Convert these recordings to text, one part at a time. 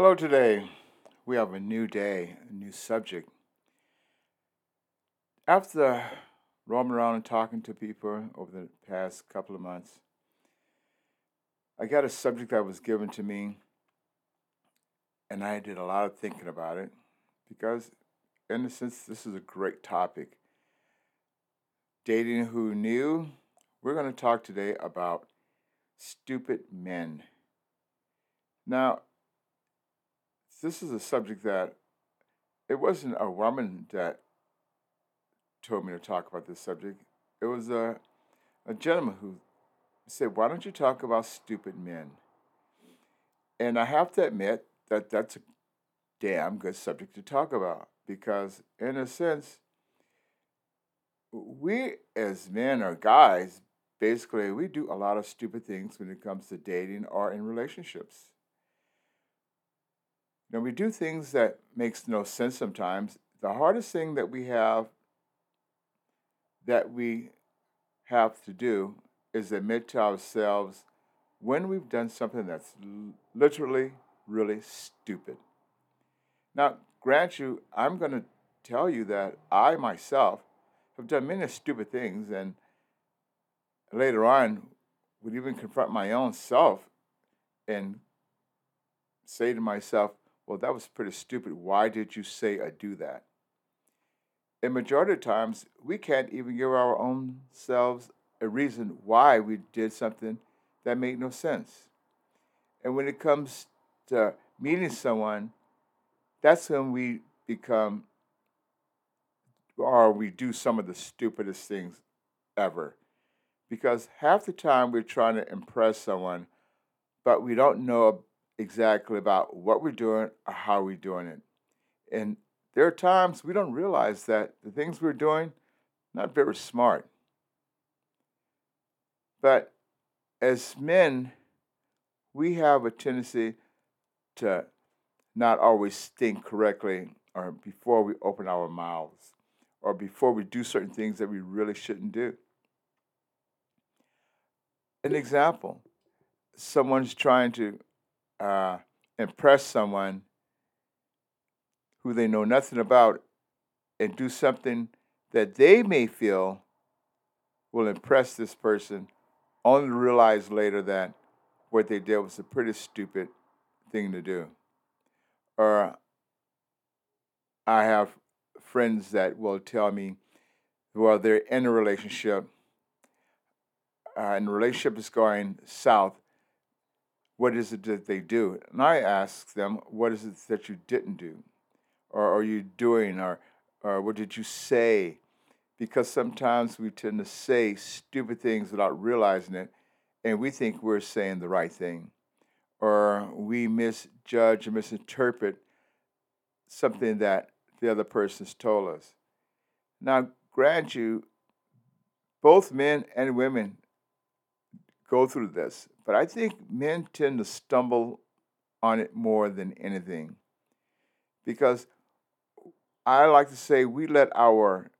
Hello, today. We have a new day, a new subject. After roaming around and talking to people over the past couple of months, I got a subject that was given to me, and I did a lot of thinking about it because, in a sense, this is a great topic. Dating who knew. We're going to talk today about stupid men. Now, this is a subject that it wasn't a woman that told me to talk about this subject. It was a, a gentleman who said, Why don't you talk about stupid men? And I have to admit that that's a damn good subject to talk about because, in a sense, we as men or guys, basically, we do a lot of stupid things when it comes to dating or in relationships. Now we do things that makes no sense sometimes. The hardest thing that we have that we have to do is admit to ourselves when we've done something that's literally really stupid. Now, grant you, I'm going to tell you that I myself have done many stupid things, and later on would even confront my own self and say to myself, well, that was pretty stupid. Why did you say or do that? In majority of times, we can't even give our own selves a reason why we did something that made no sense. And when it comes to meeting someone, that's when we become or we do some of the stupidest things ever. Because half the time we're trying to impress someone, but we don't know exactly about what we're doing or how we're doing it. And there are times we don't realize that the things we're doing not very smart. But as men, we have a tendency to not always think correctly or before we open our mouths or before we do certain things that we really shouldn't do. An example someone's trying to uh, impress someone who they know nothing about and do something that they may feel will impress this person, only to realize later that what they did was a pretty stupid thing to do. Or I have friends that will tell me, well, they're in a relationship, uh, and the relationship is going south, what is it that they do? And I ask them, what is it that you didn't do? Or are you doing? Or, or what did you say? Because sometimes we tend to say stupid things without realizing it, and we think we're saying the right thing. Or we misjudge or misinterpret something that the other person's told us. Now, grant you, both men and women go through this, but I think men tend to stumble on it more than anything. Because I like to say we let our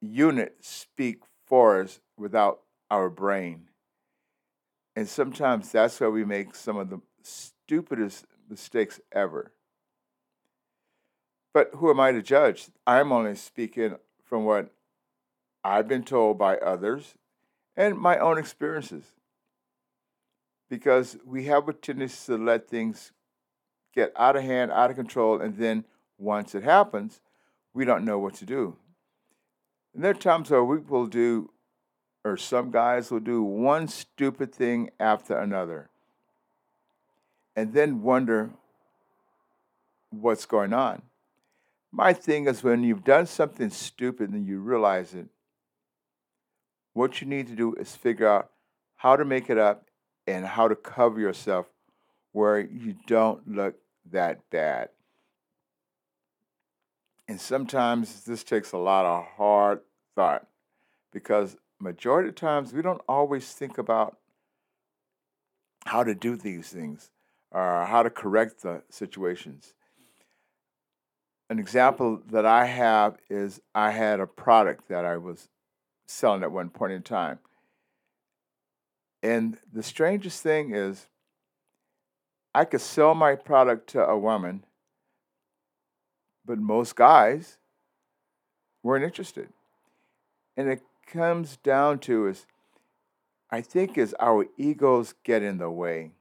unit speak for us without our brain. And sometimes that's where we make some of the stupidest mistakes ever. But who am I to judge? I'm only speaking from what I've been told by others and my own experiences because we have a tendency to let things get out of hand, out of control, and then once it happens, we don't know what to do. And there are times where we will do, or some guys will do one stupid thing after another, and then wonder what's going on. My thing is when you've done something stupid and you realize it, what you need to do is figure out how to make it up and how to cover yourself where you don't look that bad. And sometimes this takes a lot of hard thought because majority of times we don't always think about how to do these things or how to correct the situations. An example that I have is I had a product that I was selling at one point in time. And the strangest thing is, I could sell my product to a woman, but most guys weren't interested. And it comes down to is I think is our egos get in the way.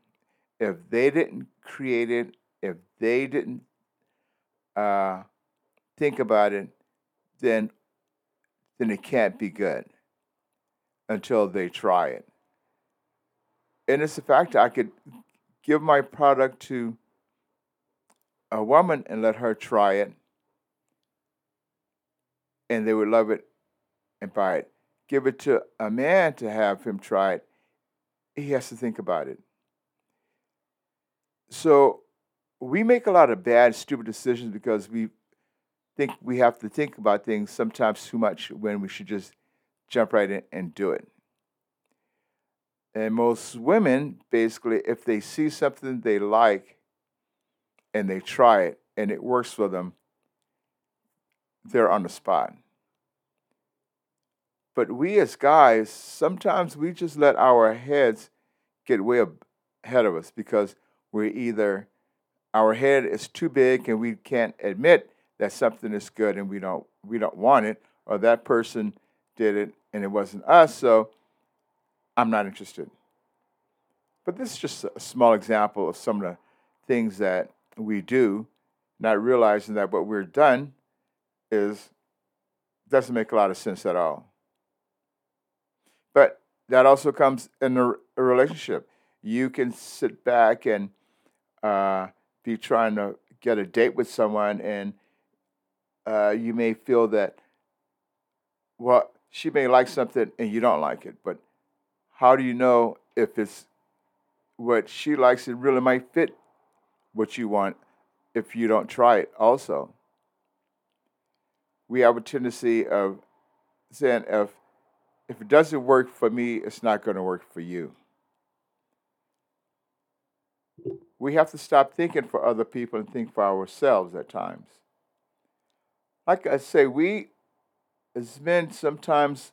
If they didn't create it, if they didn't uh, think about it, then then it can't be good until they try it. And it's the fact I could give my product to a woman and let her try it, and they would love it and buy it. Give it to a man to have him try it, he has to think about it. So we make a lot of bad, stupid decisions because we think we have to think about things sometimes too much when we should just jump right in and do it. And most women, basically, if they see something they like and they try it and it works for them, they're on the spot. But we as guys, sometimes we just let our heads get way ahead of us because we're either our head is too big and we can't admit that something is good and we don't we don't want it, or that person did it and it wasn't us, so I'm not interested. But this is just a small example of some of the things that we do, not realizing that what we're done is doesn't make a lot of sense at all. But that also comes in a, a relationship. You can sit back and uh, be trying to get a date with someone, and uh, you may feel that, well, she may like something and you don't like it, but how do you know if it's what she likes? It really might fit what you want if you don't try it, also. We have a tendency of saying, if, if it doesn't work for me, it's not going to work for you. We have to stop thinking for other people and think for ourselves at times. Like I say, we as men sometimes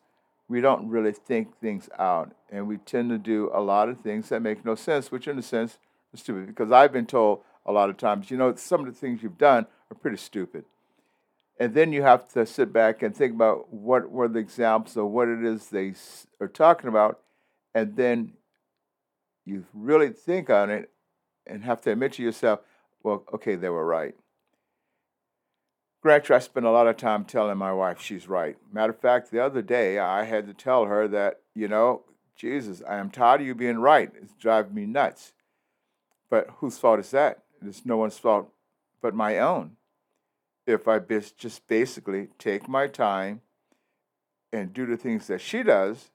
we don't really think things out and we tend to do a lot of things that make no sense, which in a sense is stupid because I've been told a lot of times, you know, some of the things you've done are pretty stupid. And then you have to sit back and think about what were the examples of what it is they are talking about, and then you really think on it and have to admit to yourself, well, okay, they were right. Granted, I spend a lot of time telling my wife she's right. Matter of fact, the other day I had to tell her that, you know, Jesus, I am tired of you being right. It's driving me nuts. But whose fault is that? It's no one's fault but my own. If I just basically take my time and do the things that she does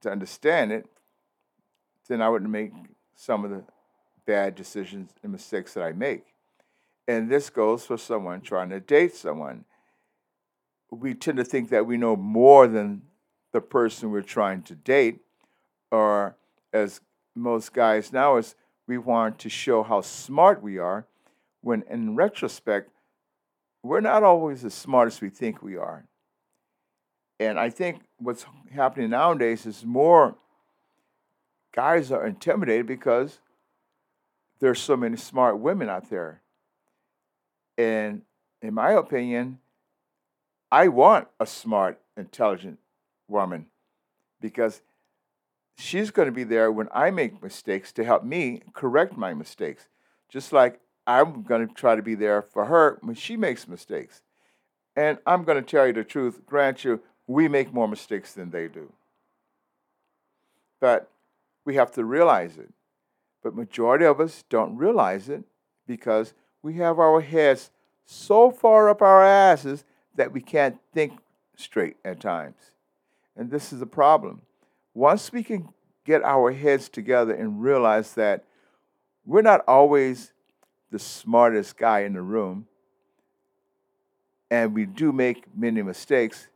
to understand it, then I wouldn't make some of the bad decisions and mistakes that I make. And this goes for someone trying to date someone. We tend to think that we know more than the person we're trying to date, or as most guys now is we want to show how smart we are, when in retrospect, we're not always as smart as we think we are. And I think what's happening nowadays is more guys are intimidated because there's so many smart women out there. And in my opinion, I want a smart, intelligent woman because she's going to be there when I make mistakes to help me correct my mistakes. Just like I'm going to try to be there for her when she makes mistakes. And I'm going to tell you the truth, grant you, we make more mistakes than they do. But we have to realize it. But majority of us don't realize it because we have our heads so far up our asses that we can't think straight at times. And this is a problem. Once we can get our heads together and realize that we're not always the smartest guy in the room, and we do make many mistakes,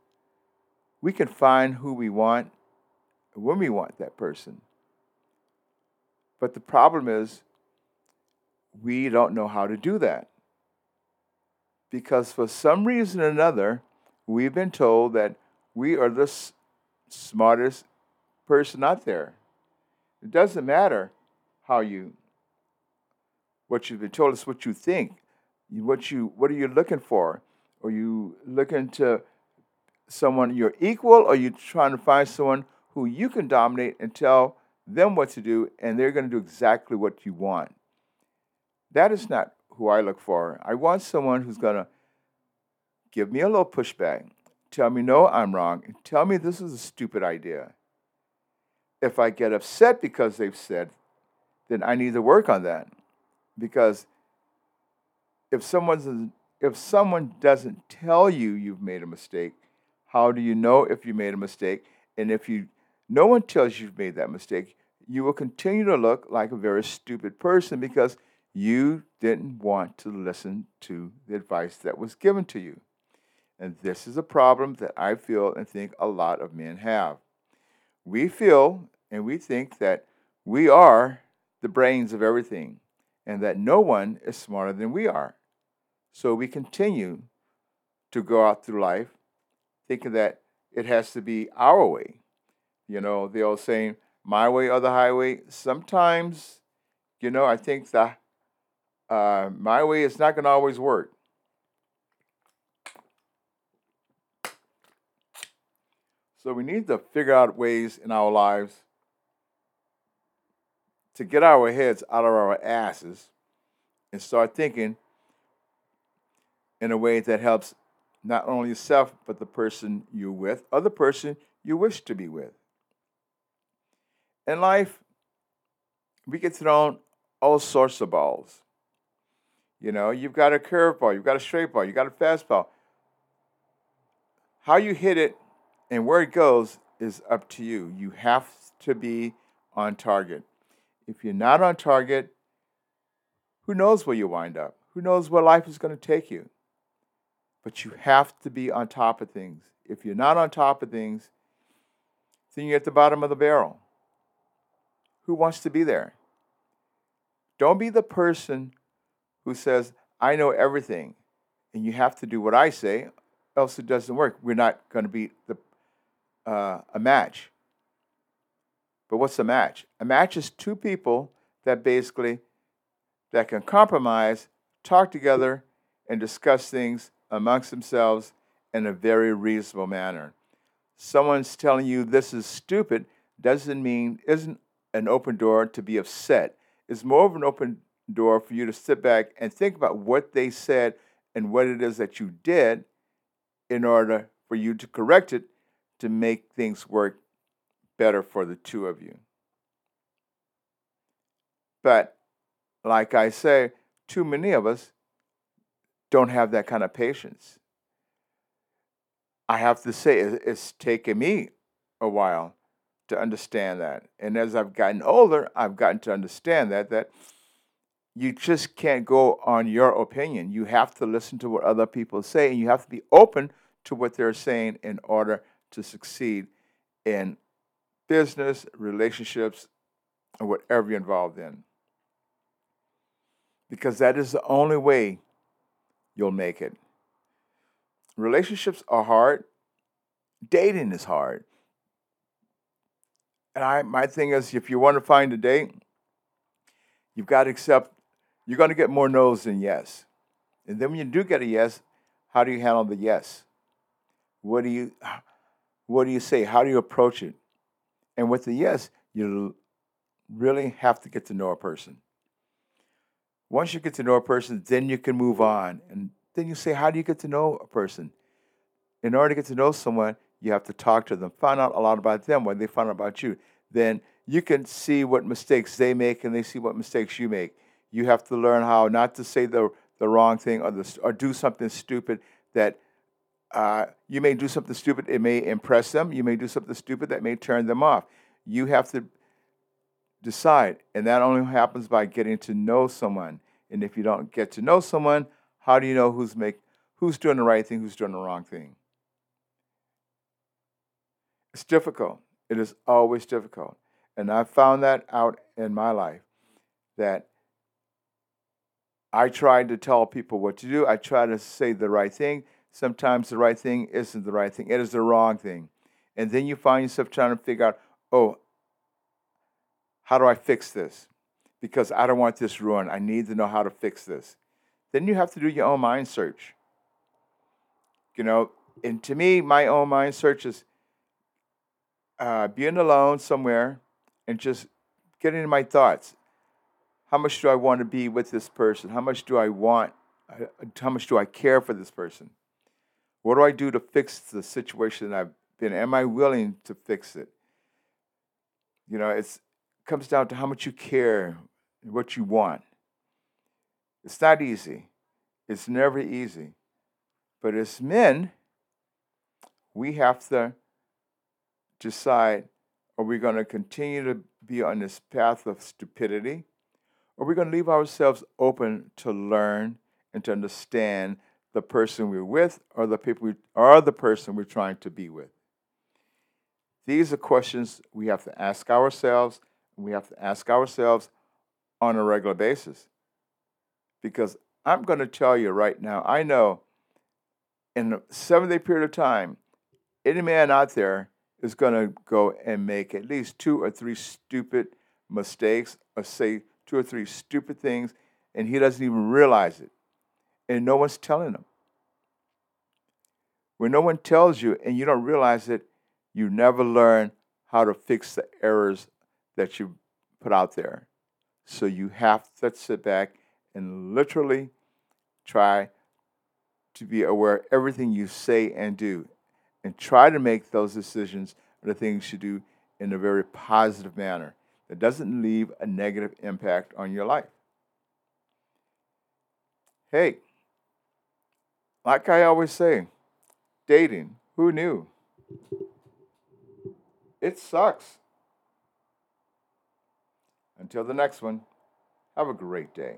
we can find who we want when we want that person. But the problem is, we don't know how to do that. Because for some reason or another, we've been told that we are the s- smartest person out there. It doesn't matter how you what you've been told. It's what you think. What you what are you looking for? Are you looking to someone you're equal, or are you trying to find someone who you can dominate and tell them what to do, and they're going to do exactly what you want? That is not who I look for. I want someone who's going to give me a little pushback, tell me, no, I'm wrong, and tell me this is a stupid idea. If I get upset because they've said, then I need to work on that. Because if someone's if someone doesn't tell you you've made a mistake, how do you know if you made a mistake? And if you no one tells you you've made that mistake, you will continue to look like a very stupid person because you didn't want to listen to the advice that was given to you. And this is a problem that I feel and think a lot of men have. We feel and we think that we are the brains of everything and that no one is smarter than we are. So we continue to go out through life thinking that it has to be our way. You know, the old saying, my way or the highway. Sometimes, you know, I think that uh, my way is not going to always work. So we need to figure out ways in our lives to get our heads out of our asses and start thinking in a way that helps not only yourself, but the person you're with or the person you wish to be with. In life, we get thrown all sorts of balls. You know, you've got a curveball, you've got a straight ball, you've got a fastball. How you hit it and where it goes is up to you. You have to be on target. If you're not on target, who knows where you wind up? Who knows where life is going to take you? But you have to be on top of things. If you're not on top of things, then you're at the bottom of the barrel. Who wants to be there? Don't be the person who says, I know everything, and you have to do what I say, else it doesn't work. We're not going to be the, uh, a match. But what's a match? A match is two people that basically that can compromise, talk together, and discuss things amongst themselves in a very reasonable manner. Someone's telling you this is stupid doesn't mean isn't an open door to be upset. It's more of an open door for you to sit back and think about what they said and what it is that you did in order for you to correct it to make things work better for the two of you. But like I say, too many of us don't have that kind of patience. I have to say, it's taken me a while to understand that. And as I've gotten older, I've gotten to understand that that you just can't go on your opinion. You have to listen to what other people say, and you have to be open to what they're saying in order to succeed in business, relationships, or whatever you're involved in. Because that is the only way you'll make it. Relationships are hard. Dating is hard. And I my thing is if you want to find a date, you've got to accept you're going to get more no's than yes. And then when you do get a yes, how do you handle the yes? What do you what do you say? How do you approach it? And with the yes, you really have to get to know a person. Once you get to know a person, then you can move on. And then you say, How do you get to know a person? In order to get to know someone, you have to talk to them, find out a lot about them, what they find out about you. Then you can see what mistakes they make and they see what mistakes you make. You have to learn how not to say the, the wrong thing or, the, or do something stupid that uh, you may do something stupid, it may impress them. You may do something stupid that may turn them off. You have to decide, and that only happens by getting to know someone. And if you don't get to know someone, how do you know who's make who's doing the right thing, who's doing the wrong thing? It's difficult. It is always difficult. And I found that out in my life that I tried to tell people what to do. I try to say the right thing sometimes the right thing isn't the right thing, it is the wrong thing. And then you find yourself trying to figure out, oh, how do I fix this? because I don't want this ruined. I need to know how to fix this. Then you have to do your own mind search. You know, and to me, my own mind search is uh, being alone somewhere and just getting in my thoughts. How much do I want to be with this person? How much do I want? How much do I care for this person? What do I do to fix the situation I've been? Am I willing to fix it? You know, it comes down to how much you care, and what you want. It's not easy. It's never easy. But as men, we have to decide are we going to continue to be on this path of stupidity? Are we going to leave ourselves open to learn and to understand the person we're with or the people we, or the person we're trying to be with? These are questions we have to ask ourselves, and we have to ask ourselves on a regular basis. Because I'm going to tell you right now, I know in a seven day period of time, any man out there is going to go and make at least two or three stupid mistakes or say two or three stupid things, and he doesn't even realize it. And no one's telling him. When no one tells you and you don't realize it, you never learn how to fix the errors that you put out there. So you have to sit back and literally try to be aware of everything you say and do and try to make those decisions and the things you do in a very positive manner that doesn't leave a negative impact on your life. Hey, like I always say, dating, who knew? It sucks. Until the next one, have a great day.